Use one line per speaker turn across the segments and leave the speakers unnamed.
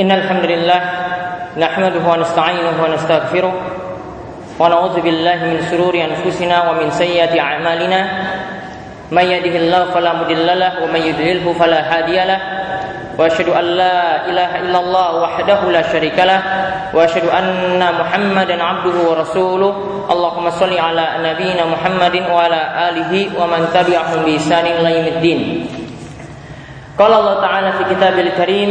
إن الحمد لله نحمده ونستعينه ونستغفره ونعوذ بالله من شرور أنفسنا ومن سيئات أعمالنا. من يهده الله فلا مضل له ومن يضلله فلا هادي له. وأشهد أن لا إله إلا الله وحده لا شريك له. وأشهد أن محمدا عبده ورسوله. اللهم صل على نبينا محمد وعلى آله ومن تبعهم بإحسان إلى يوم الدين. قال الله تعالى في كتابه الكريم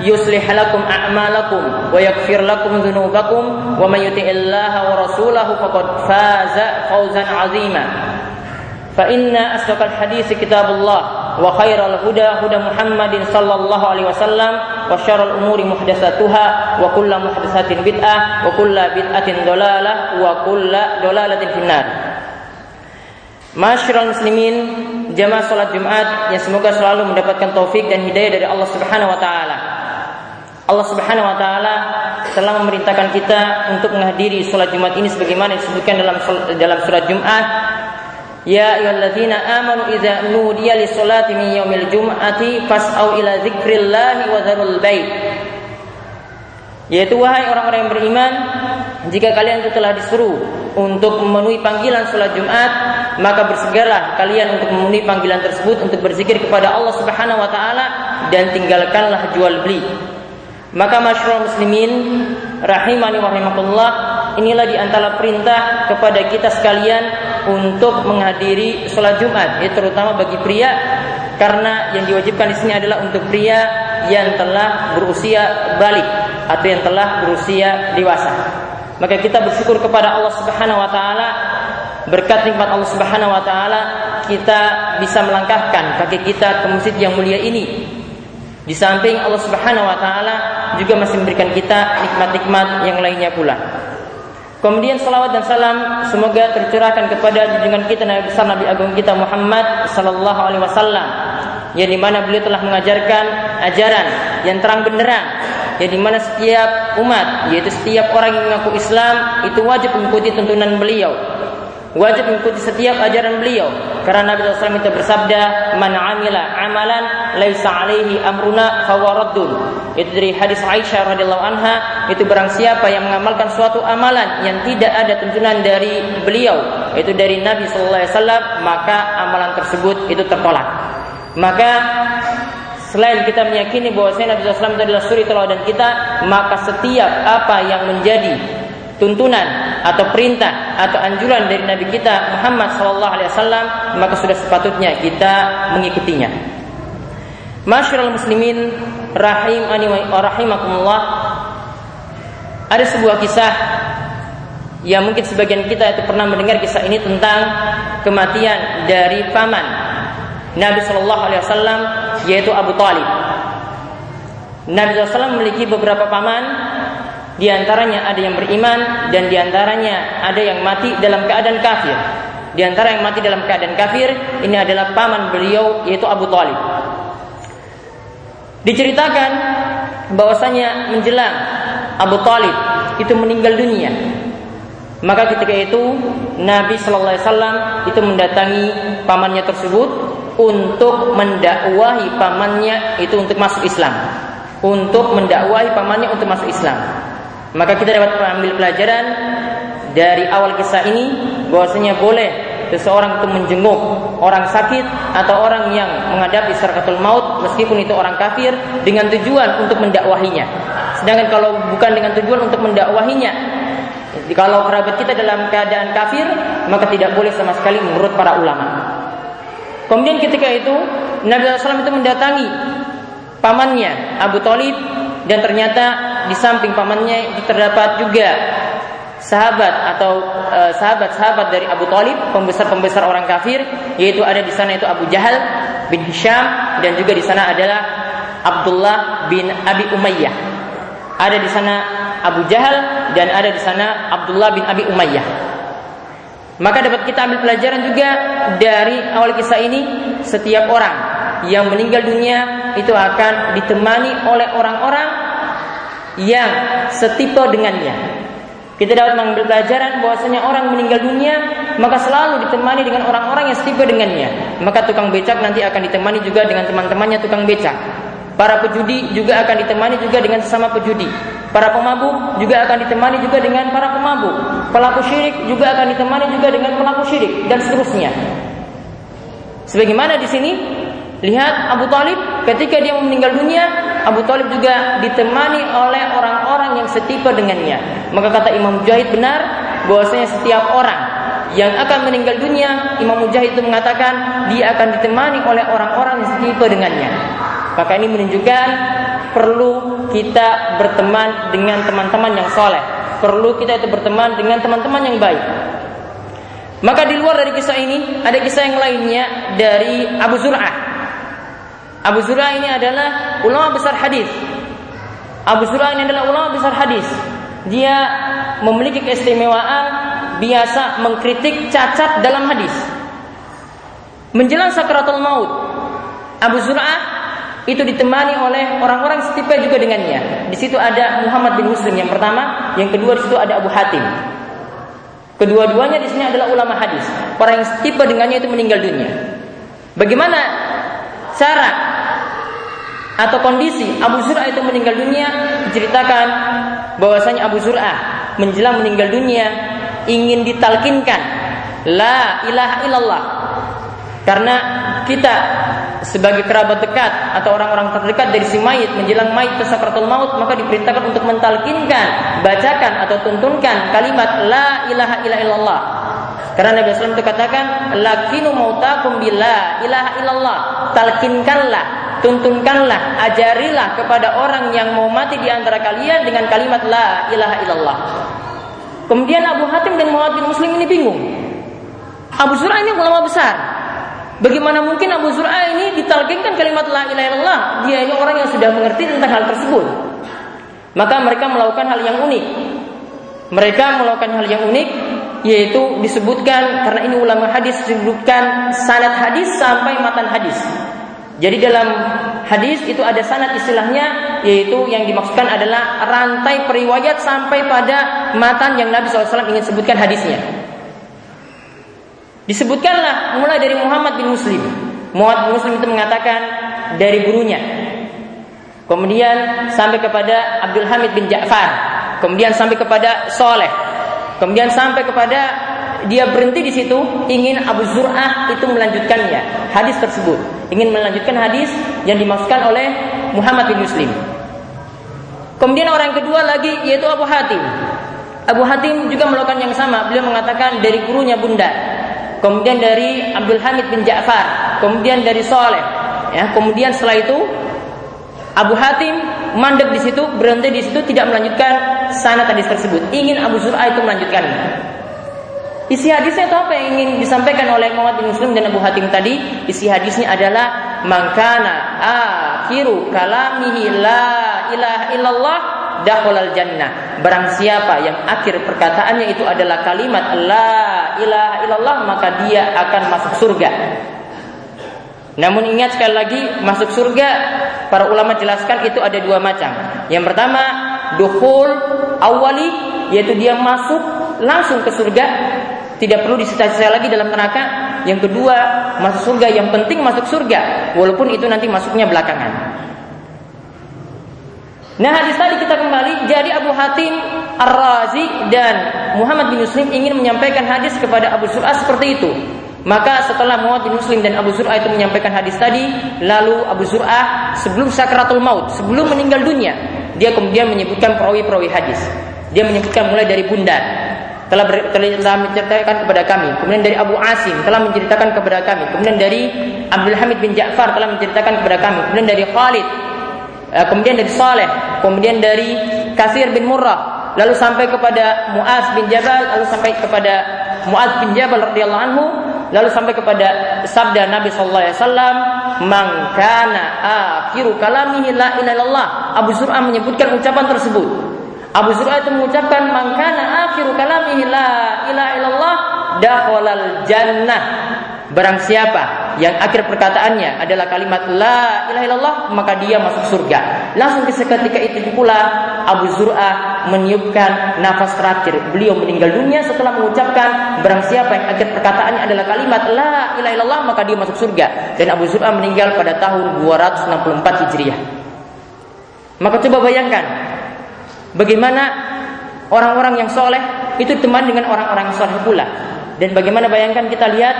يصلح لكم أعمالكم ويغفر لكم ذنوبكم ومن يطع الله ورسوله فقد فاز فوزا عظيما فإن أصدق الحديث كتاب الله وخير الهدى هدى محمد صلى الله عليه وسلم وشر الأمور محدثاتها وكل محدثات بدعة وكل بدعة ضلالة وكل ضلالة في النار Masyarul muslimin jamaah salat Jumat yang semoga selalu mendapatkan taufik dan hidayah dari Allah Subhanahu wa taala. Allah Subhanahu wa taala telah memerintahkan kita untuk menghadiri salat Jumat ini sebagaimana disebutkan dalam dalam surat Jumat Ya ayyuhalladzina amanu idza nudiya lis-salati min yaumil jum'ati fas'au ila dzikrillahi wa dzarul bait. Yaitu wahai orang-orang yang beriman, jika kalian itu telah disuruh untuk memenuhi panggilan salat Jumat, maka bersegeralah kalian untuk memenuhi panggilan tersebut untuk berzikir kepada Allah Subhanahu wa taala dan tinggalkanlah jual beli. Maka masyarakat muslimin rahimani wa rahimakumullah inilah di antara perintah kepada kita sekalian untuk menghadiri sholat Jumat, ya, terutama bagi pria karena yang diwajibkan di sini adalah untuk pria yang telah berusia balik atau yang telah berusia dewasa. Maka kita bersyukur kepada Allah Subhanahu wa taala berkat nikmat Allah Subhanahu wa taala kita bisa melangkahkan kaki kita ke masjid yang mulia ini. Di samping Allah Subhanahu wa taala juga masih memberikan kita nikmat-nikmat yang lainnya pula. Kemudian salawat dan salam semoga tercurahkan kepada junjungan kita Nabi besar Nabi agung kita Muhammad sallallahu alaihi wasallam yang di mana beliau telah mengajarkan ajaran yang terang benderang yang di mana setiap umat yaitu setiap orang yang mengaku Islam itu wajib mengikuti tuntunan beliau wajib mengikuti setiap ajaran beliau. Karena Nabi SAW itu bersabda man amila amalan laisa alaihi amruna fawaradun itu dari hadis Aisyah radhiyallahu anha itu barang siapa yang mengamalkan suatu amalan yang tidak ada tuntunan dari beliau itu dari Nabi wasallam maka amalan tersebut itu tertolak. Maka selain kita meyakini bahwa Nabi SAW itu adalah suri teladan kita maka setiap apa yang menjadi tuntunan atau perintah atau anjuran dari Nabi kita Muhammad sallallahu alaihi wasallam maka sudah sepatutnya kita mengikutinya. Masyarul muslimin rahim rahimakumullah ada sebuah kisah yang mungkin sebagian kita itu pernah mendengar kisah ini tentang kematian dari paman Nabi Shallallahu Alaihi Wasallam yaitu Abu Talib. Nabi SAW memiliki beberapa paman di antaranya ada yang beriman dan di antaranya ada yang mati dalam keadaan kafir. Di antara yang mati dalam keadaan kafir ini adalah paman beliau yaitu Abu Talib. Diceritakan bahwasanya menjelang Abu Talib itu meninggal dunia. Maka ketika itu Nabi Shallallahu Alaihi Wasallam itu mendatangi pamannya tersebut untuk mendakwahi pamannya itu untuk masuk Islam, untuk mendakwahi pamannya untuk masuk Islam. Maka kita dapat mengambil pelajaran dari awal kisah ini bahwasanya boleh seseorang itu menjenguk orang sakit atau orang yang menghadapi sarkatul maut meskipun itu orang kafir dengan tujuan untuk mendakwahinya. Sedangkan kalau bukan dengan tujuan untuk mendakwahinya, kalau kerabat kita dalam keadaan kafir, maka tidak boleh sama sekali menurut para ulama. Kemudian ketika itu Nabi SAW itu mendatangi pamannya Abu Talib dan ternyata di samping pamannya terdapat juga sahabat atau sahabat-sahabat dari Abu Talib, pembesar-pembesar orang kafir, yaitu ada di sana itu Abu Jahal bin Hisham dan juga di sana adalah Abdullah bin Abi Umayyah. ada di sana Abu Jahal dan ada di sana Abdullah bin Abi Umayyah. Maka dapat kita ambil pelajaran juga dari awal kisah ini setiap orang yang meninggal dunia itu akan ditemani oleh orang-orang yang setipe dengannya. Kita dapat mengambil pelajaran bahwasanya orang meninggal dunia maka selalu ditemani dengan orang-orang yang setipe dengannya. Maka tukang becak nanti akan ditemani juga dengan teman-temannya tukang becak. Para pejudi juga akan ditemani juga dengan sesama pejudi. Para pemabuk juga akan ditemani juga dengan para pemabuk. Pelaku syirik juga akan ditemani juga dengan pelaku syirik dan seterusnya. Sebagaimana di sini lihat Abu Talib ketika dia meninggal dunia, Abu Talib juga ditemani oleh orang-orang yang setipe dengannya. Maka kata Imam Mujahid benar bahwasanya setiap orang yang akan meninggal dunia, Imam Mujahid itu mengatakan dia akan ditemani oleh orang-orang yang setipe dengannya. Maka ini menunjukkan perlu kita berteman dengan teman-teman yang soleh. Perlu kita itu berteman dengan teman-teman yang baik. Maka di luar dari kisah ini ada kisah yang lainnya dari Abu Zur'ah. Abu Zur'ah ini adalah ulama besar hadis. Abu Zur'ah ini adalah ulama besar hadis. Dia memiliki keistimewaan biasa mengkritik cacat dalam hadis. Menjelang sakratul maut, Abu Zur'ah itu ditemani oleh orang-orang setipe juga dengannya. Di situ ada Muhammad bin Muslim yang pertama, yang kedua di situ ada Abu Hatim. Kedua-duanya di sini adalah ulama hadis. Orang yang setipe dengannya itu meninggal dunia. Bagaimana cara atau kondisi Abu Zur'ah itu meninggal dunia diceritakan bahwasanya Abu Zur'ah menjelang meninggal dunia ingin ditalkinkan la ilaha illallah karena kita sebagai kerabat dekat atau orang-orang terdekat dari si mayit menjelang mayit ke sakratul maut maka diperintahkan untuk mentalkinkan, bacakan atau tuntunkan kalimat la ilaha illallah. Karena Nabi SAW itu katakan lakinu mautakum bila ilaha illallah. Talkinkanlah, tuntunkanlah, ajarilah kepada orang yang mau mati di antara kalian dengan kalimat la ilaha illallah. Kemudian Abu Hatim dan Muhammad bin Muslim ini bingung. Abu Surah ini ulama besar, Bagaimana mungkin Abu Zur'a ini ditalkinkan kalimat la ilaha illallah? Dia ini orang yang sudah mengerti tentang hal tersebut. Maka mereka melakukan hal yang unik. Mereka melakukan hal yang unik yaitu disebutkan karena ini ulama hadis disebutkan sanad hadis sampai matan hadis. Jadi dalam hadis itu ada sanad istilahnya yaitu yang dimaksudkan adalah rantai periwayat sampai pada matan yang Nabi SAW ingin sebutkan hadisnya. Disebutkanlah mulai dari Muhammad bin Muslim. Muhammad bin Muslim itu mengatakan dari gurunya. Kemudian sampai kepada Abdul Hamid bin Ja'far. Kemudian sampai kepada Soleh. Kemudian sampai kepada dia berhenti di situ ingin Abu Zur'ah itu melanjutkannya. Hadis tersebut. Ingin melanjutkan hadis yang dimaksudkan oleh Muhammad bin Muslim. Kemudian orang kedua lagi yaitu Abu Hatim. Abu Hatim juga melakukan yang sama. Beliau mengatakan dari gurunya bunda. Kemudian dari Abdul Hamid bin Ja'far, kemudian dari Soleh, ya, kemudian setelah itu Abu Hatim mandek di situ, berhenti di situ, tidak melanjutkan sanad hadis tersebut. Ingin Abu Zur'ah itu melanjutkan. Isi hadisnya itu apa yang ingin disampaikan oleh Muhammad bin Muslim dan Abu Hatim tadi? Isi hadisnya adalah mangkana akhiru kalamihi la ilaha illallah al jannah. Barang siapa yang akhir perkataannya itu adalah kalimat la ilaha illallah maka dia akan masuk surga. Namun ingat sekali lagi masuk surga para ulama jelaskan itu ada dua macam. Yang pertama dukhul awali yaitu dia masuk langsung ke surga tidak perlu disisa-sisa lagi dalam neraka. Yang kedua masuk surga yang penting masuk surga walaupun itu nanti masuknya belakangan. Nah hadis tadi kita kembali jadi Abu Hatim Ar-Razi dan Muhammad bin Muslim ingin menyampaikan hadis kepada Abu Sur'ah seperti itu. Maka setelah Muhammad bin Muslim dan Abu Sur'ah itu menyampaikan hadis tadi, lalu Abu Sur'ah sebelum sakratul maut, sebelum meninggal dunia, dia kemudian menyebutkan perawi-perawi hadis. Dia menyebutkan mulai dari bundar, telah, telah menceritakan kepada kami. Kemudian dari Abu Asim telah menceritakan kepada kami. Kemudian dari Abdul Hamid bin Ja'far telah menceritakan kepada kami. Kemudian dari Khalid Eh, kemudian dari Saleh, kemudian dari Kasir bin Murrah, lalu sampai kepada Muaz bin Jabal, lalu sampai kepada Muaz bin Jabal radhiyallahu anhu, lalu sampai kepada sabda Nabi sallallahu alaihi wasallam man kana akhiru kalamihi la ilaha Abu Zur'ah menyebutkan ucapan tersebut Abu Zur'ah itu mengucapkan man kana akhiru kalamihi la ilaha illallah dakhalal jannah barang siapa yang akhir perkataannya adalah kalimat la ilaha illallah maka dia masuk surga. Langsung seketika itu pula Abu Zur'ah meniupkan nafas terakhir. Beliau meninggal dunia setelah mengucapkan barang siapa yang akhir perkataannya adalah kalimat la ilaha illallah maka dia masuk surga. Dan Abu Zur'ah meninggal pada tahun 264 Hijriah. Maka coba bayangkan bagaimana orang-orang yang soleh itu teman dengan orang-orang soleh pula. Dan bagaimana bayangkan kita lihat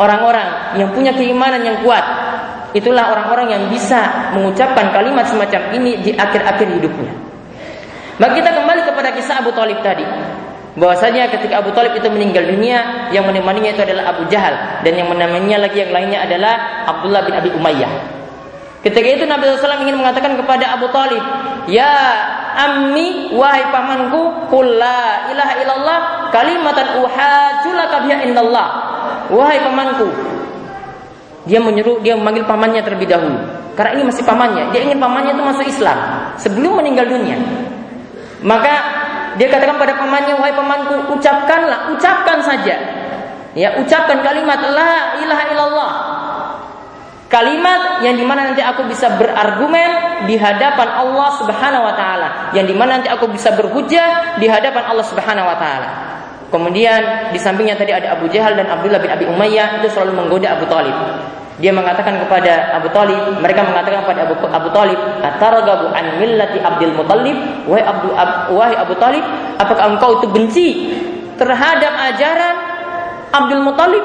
orang-orang yang punya keimanan yang kuat itulah orang-orang yang bisa mengucapkan kalimat semacam ini di akhir-akhir hidupnya. Maka kita kembali kepada kisah Abu Talib tadi. Bahwasanya ketika Abu Talib itu meninggal dunia, yang menemaninya itu adalah Abu Jahal dan yang menemaninya lagi yang lainnya adalah Abdullah bin Abi Umayyah. Ketika itu Nabi SAW ingin mengatakan kepada Abu Talib, Ya ammi wahai pamanku, kulla ilaha illallah kalimatan uhajulaka biha indallah wahai pamanku. Dia menyuruh, dia memanggil pamannya terlebih dahulu. Karena ini masih pamannya. Dia ingin pamannya itu masuk Islam sebelum meninggal dunia. Maka dia katakan pada pamannya, wahai pamanku, ucapkanlah, ucapkan saja. Ya, ucapkan kalimat la ilaha illallah. Kalimat yang di mana nanti aku bisa berargumen di hadapan Allah Subhanahu wa taala, yang di mana nanti aku bisa berhujah di hadapan Allah Subhanahu wa taala. Kemudian di sampingnya tadi ada Abu Jahal dan Abdullah bin Abi Umayyah itu selalu menggoda Abu Talib. Dia mengatakan kepada Abu Talib, mereka mengatakan kepada Abu, Abu Talib, "Atargabu an millati Abdul Muttalib?" Wahai Abu, Ab, wahai Abu Talib, apakah engkau itu benci terhadap ajaran Abdul Muttalib?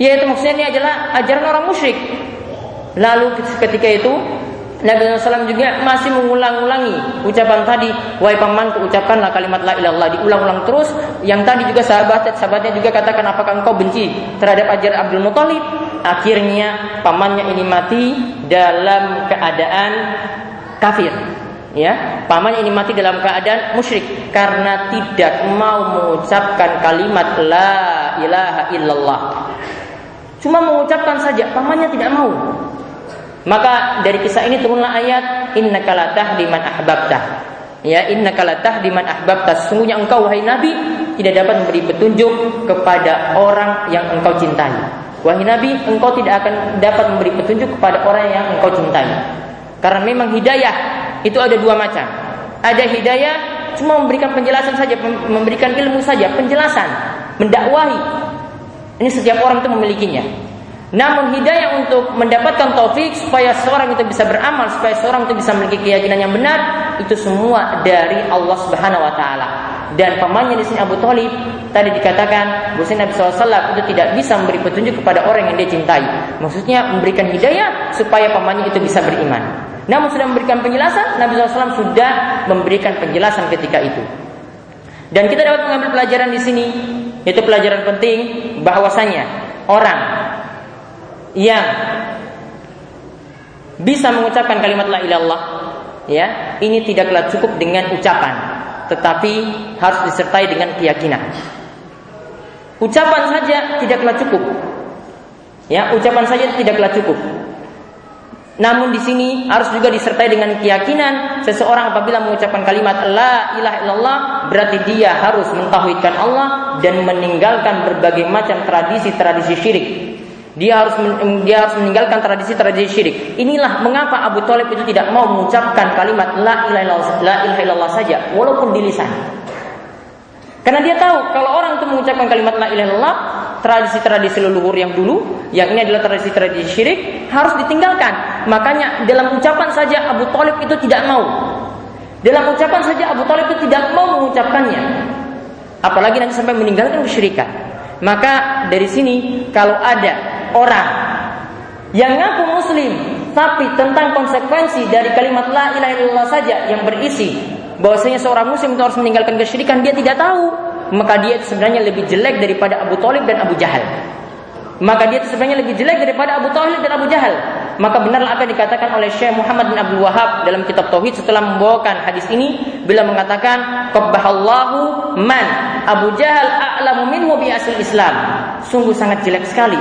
Yaitu maksudnya ini adalah ajaran orang musyrik. Lalu ketika itu Nabi SAW juga masih mengulang-ulangi ucapan tadi, wahai pamanku ucapkanlah kalimat la ilallah diulang-ulang terus. Yang tadi juga sahabat sahabatnya juga katakan apakah engkau benci terhadap ajaran Abdul Muthalib? Akhirnya pamannya ini mati dalam keadaan kafir. Ya, pamannya ini mati dalam keadaan musyrik karena tidak mau mengucapkan kalimat la ilaha illallah. Cuma mengucapkan saja, pamannya tidak mau. Maka dari kisah ini turunlah ayat innaka la tahdi man ahbabta. Ya, innaka la tahdi man ahbabta. Sesungguhnya engkau wahai nabi tidak dapat memberi petunjuk kepada orang yang engkau cintai. Wahai nabi, engkau tidak akan dapat memberi petunjuk kepada orang yang engkau cintai. Karena memang hidayah itu ada dua macam. Ada hidayah cuma memberikan penjelasan saja, memberikan ilmu saja, penjelasan, mendakwahi. Ini setiap orang itu memilikinya. Namun hidayah untuk mendapatkan taufik supaya seorang itu bisa beramal, supaya seorang itu bisa memiliki keyakinan yang benar, itu semua dari Allah Subhanahu wa taala. Dan pamannya di sini Abu Thalib tadi dikatakan bahwa Nabi SAW itu tidak bisa memberi petunjuk kepada orang yang dia cintai. Maksudnya memberikan hidayah supaya pamannya itu bisa beriman. Namun sudah memberikan penjelasan, Nabi SAW sudah memberikan penjelasan ketika itu. Dan kita dapat mengambil pelajaran di sini, yaitu pelajaran penting bahwasanya orang yang bisa mengucapkan kalimat la ilallah ya ini tidaklah cukup dengan ucapan tetapi harus disertai dengan keyakinan. Ucapan saja tidaklah cukup. Ya ucapan saja tidaklah cukup. Namun di sini harus juga disertai dengan keyakinan seseorang apabila mengucapkan kalimat la ilaha illallah berarti dia harus mentauhidkan Allah dan meninggalkan berbagai macam tradisi-tradisi syirik dia harus dia harus meninggalkan tradisi-tradisi syirik. Inilah mengapa Abu Thalib itu tidak mau mengucapkan kalimat la ilaha illallah, la ilaha illallah saja walaupun di lisan. Karena dia tahu kalau orang itu mengucapkan kalimat la ilaha illallah, tradisi-tradisi leluhur yang dulu, yang ini adalah tradisi-tradisi syirik harus ditinggalkan. Makanya dalam ucapan saja Abu Thalib itu tidak mau. Dalam ucapan saja Abu Thalib itu tidak mau mengucapkannya. Apalagi nanti sampai meninggalkan kesyirikan. Maka dari sini kalau ada orang yang ngaku muslim tapi tentang konsekuensi dari kalimat la ilaha illallah saja yang berisi bahwasanya seorang muslim itu harus meninggalkan kesyirikan dia tidak tahu. Maka dia itu sebenarnya lebih jelek daripada Abu Talib dan Abu Jahal. Maka dia itu sebenarnya lebih jelek daripada Abu Talib dan Abu Jahal. Maka benarlah apa yang dikatakan oleh Syekh Muhammad bin Abdul Wahab dalam kitab Tauhid setelah membawakan hadis ini bila mengatakan qabbahallahu man Abu Jahal a'lamu minhu bi asal Islam. Sungguh sangat jelek sekali.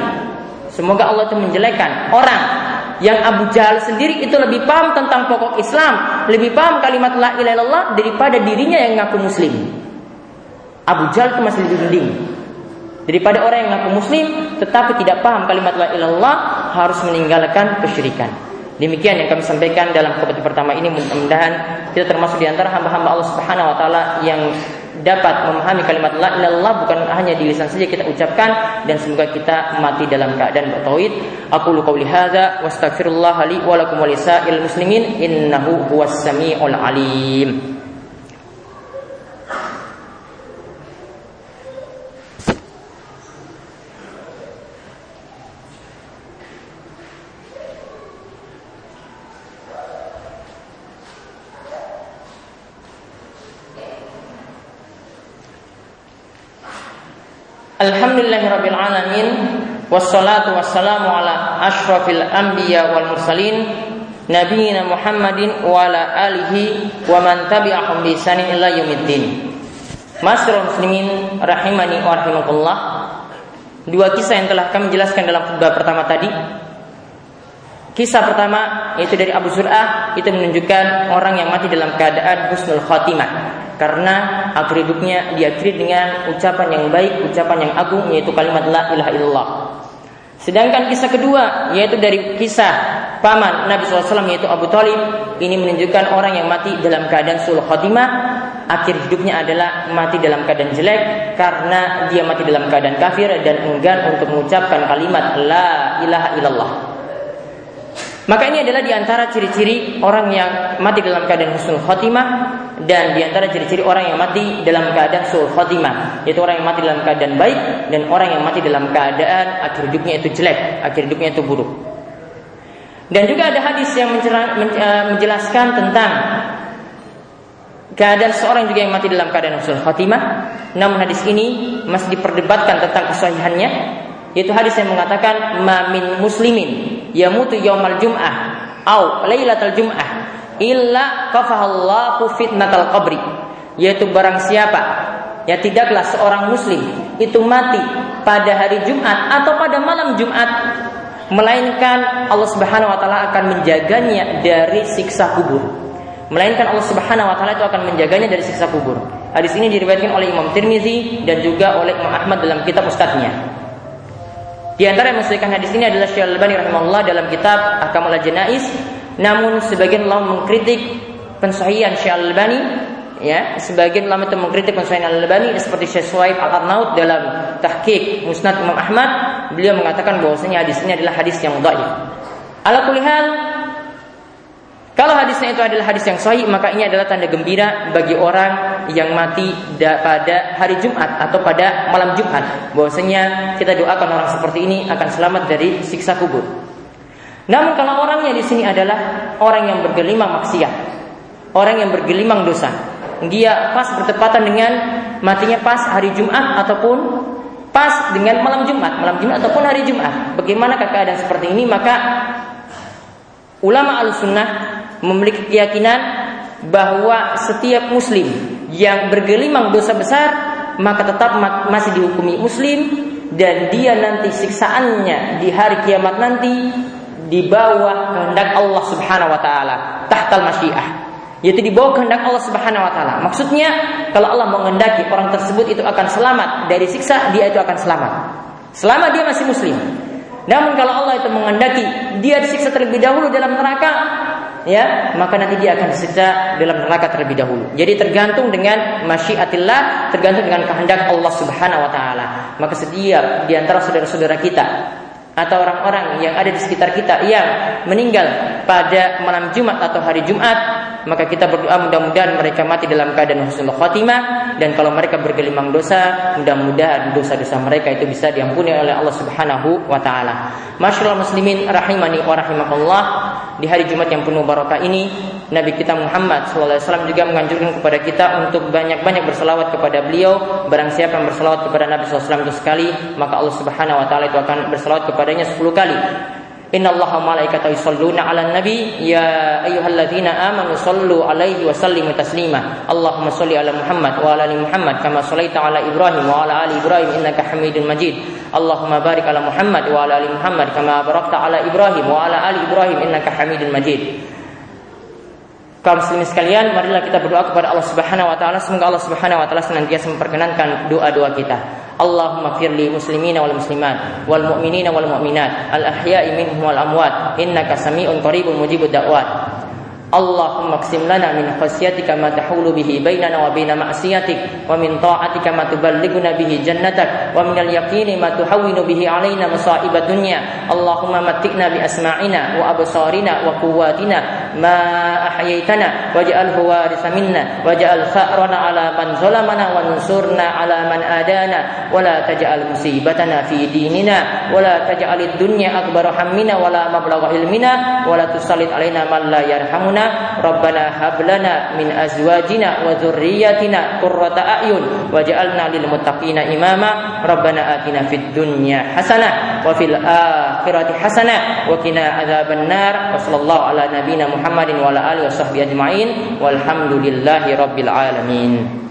Semoga Allah itu menjelekkan orang yang Abu Jahal sendiri itu lebih paham tentang pokok Islam, lebih paham kalimat la ilaha illallah daripada dirinya yang ngaku muslim. Abu Jahal itu masih lebih mending daripada orang yang ngaku muslim tetapi tidak paham kalimat la ilaha illallah harus meninggalkan kesyirikan. Demikian yang kami sampaikan dalam khutbah pertama ini mudah-mudahan kita termasuk di antara hamba-hamba Allah Subhanahu wa taala yang dapat memahami kalimat la ilallah bukan hanya di lisan saja kita ucapkan dan semoga kita mati dalam keadaan bertauhid. Aku lu qauli hadza wastaghfirullah li wa lakum wa muslimin innahu huwas samiul alim. Alhamdulillahirabbil alamin wassalatu wassalamu ala asyrafil anbiya wal mursalin nabiyina Muhammadin wa ala alihi wa man tabi'ahum bi ihsanin ila yaumiddin. Masyarul muslimin rahimani wa rahimakumullah. Dua kisah yang telah kami jelaskan dalam khutbah pertama tadi. Kisah pertama yaitu dari Abu Zur'ah itu menunjukkan orang yang mati dalam keadaan husnul khatimah karena akhir hidupnya diakhiri dengan ucapan yang baik, ucapan yang agung yaitu kalimat la ilaha illallah. Sedangkan kisah kedua yaitu dari kisah paman Nabi SAW yaitu Abu Talib ini menunjukkan orang yang mati dalam keadaan sulh khotimah akhir hidupnya adalah mati dalam keadaan jelek karena dia mati dalam keadaan kafir dan enggan untuk mengucapkan kalimat la ilaha illallah. Maka ini adalah di antara ciri-ciri orang yang mati dalam keadaan husnul khotimah dan di antara ciri-ciri orang yang mati dalam keadaan sul khotimah yaitu orang yang mati dalam keadaan baik dan orang yang mati dalam keadaan akhir hidupnya itu jelek, akhir hidupnya itu buruk. Dan juga ada hadis yang eh, menjelaskan tentang keadaan seorang juga yang mati dalam keadaan husnul khotimah. Namun hadis ini masih diperdebatkan tentang kesahihannya yaitu hadis yang mengatakan mamin muslimin yamutu yaumal jum'ah au lailatal jum'ah illa kafahallahu fitnatal qabri. Yaitu barang siapa? Ya tidaklah seorang muslim itu mati pada hari Jumat atau pada malam Jumat. Melainkan Allah Subhanahu wa taala akan menjaganya dari siksa kubur. Melainkan Allah Subhanahu wa taala itu akan menjaganya dari siksa kubur. Hadis ini diriwayatkan oleh Imam Tirmizi dan juga oleh Imam Ahmad dalam kitab ustadznya. Di antara yang hadis ini adalah Syekh Al-Albani rahimahullah dalam kitab Ahkamul Janais. Namun sebagian ulama mengkritik pensahihan Syekh Al-Albani ya, sebagian ulama itu mengkritik pensahihan Al-Albani seperti Syekh Suhaib Al-Arnaud dalam Tahqiq Musnad Imam Ahmad, beliau mengatakan bahwasanya hadis ini adalah hadis yang dhaif. Ala kulli hal, kalau hadisnya itu adalah hadis yang sahih, maka ini adalah tanda gembira bagi orang yang mati pada hari Jumat atau pada malam Jumat. Bahwasanya kita doakan orang seperti ini akan selamat dari siksa kubur. Namun kalau orangnya di sini adalah orang yang bergelimang maksiat, orang yang bergelimang dosa, dia pas bertepatan dengan matinya pas hari Jumat ataupun pas dengan malam Jumat, malam Jumat ataupun hari Jumat. Bagaimana keadaan seperti ini? Maka ulama al-sunnah memiliki keyakinan bahwa setiap muslim yang bergelimang dosa besar maka tetap masih dihukumi muslim dan dia nanti siksaannya di hari kiamat nanti di bawah kehendak Allah Subhanahu wa taala tahtal masyiah. Yaitu di bawah kehendak Allah Subhanahu wa taala. Maksudnya kalau Allah menghendaki orang tersebut itu akan selamat. Dari siksa dia itu akan selamat. Selama dia masih muslim. Namun kalau Allah itu menghendaki dia disiksa terlebih dahulu dalam neraka ya maka nanti dia akan disiksa dalam neraka terlebih dahulu. Jadi tergantung dengan masyiatillah, tergantung dengan kehendak Allah Subhanahu wa taala. Maka setiap di antara saudara-saudara kita atau orang-orang yang ada di sekitar kita yang meninggal pada malam Jumat atau hari Jumat, maka kita berdoa mudah-mudahan mereka mati dalam keadaan husnul khatimah dan kalau mereka bergelimang dosa, mudah-mudahan dosa-dosa mereka itu bisa diampuni oleh Allah Subhanahu wa taala. Masyaallah muslimin rahimani wa rahimakumullah. Di hari Jumat yang penuh barokah ini, Nabi kita Muhammad SAW juga menganjurkan kepada kita untuk banyak-banyak berselawat kepada beliau. Barang siapa yang berselawat kepada Nabi SAW itu sekali, maka Allah Subhanahu wa taala itu akan berselawat kepadanya 10 kali. Inna Allah malaikatahu yusalluna ala nabi. Ya ayuhalladzina amanu sallu alaihi wa sallimu taslima. Allahumma salli ala Muhammad wa ala ali Muhammad Kama sallaita ala Ibrahim wa ala ali Ibrahim Innaka hamidun majid. Allahumma barik ala Muhammad wa ala ali Muhammad Kama barakta ala Ibrahim wa ala ali Ibrahim Innaka hamidun majid kaum muslimin sekalian, marilah kita berdoa kepada Allah Subhanahu wa taala semoga Allah Subhanahu wa taala senantiasa memperkenankan doa-doa kita. Allahumma firli muslimina wal muslimat wal mu'minina wal mu'minat al ahya'i minhum wal amwat innaka sami'un qaribun mujibud da'wat. اللهم اقسم لنا من خشيتك ما تحول به بيننا وبين معصيتك ومن طاعتك ما تبلغنا به جنتك ومن اليقين ما تحول به علينا مصائب الدنيا اللهم متئنا بأسماعنا وأبصارنا وقواتنا ma ahyaitana waj'alhu warisa minna waj'al fa'rana ala man zalamana wa nunsurna ala man adana wala taj'al musibatana fi dinina wa la taj'al ad-dunya akbar hammina wa la mablagha ilmina wa la tusallit alaina man la yarhamuna. Rabbana hab lana min azwajina wa dhurriyyatina qurrata a'yun waj'alna lil muttaqina imama. Rabbana atina fid dunya hasanah wa fil akhirati hasanah wa qina adzabannar wa sallallahu ala nabiyyina Muhammadin wa ala alihi washabbihi ajmain walhamdulillahi rabbil alamin.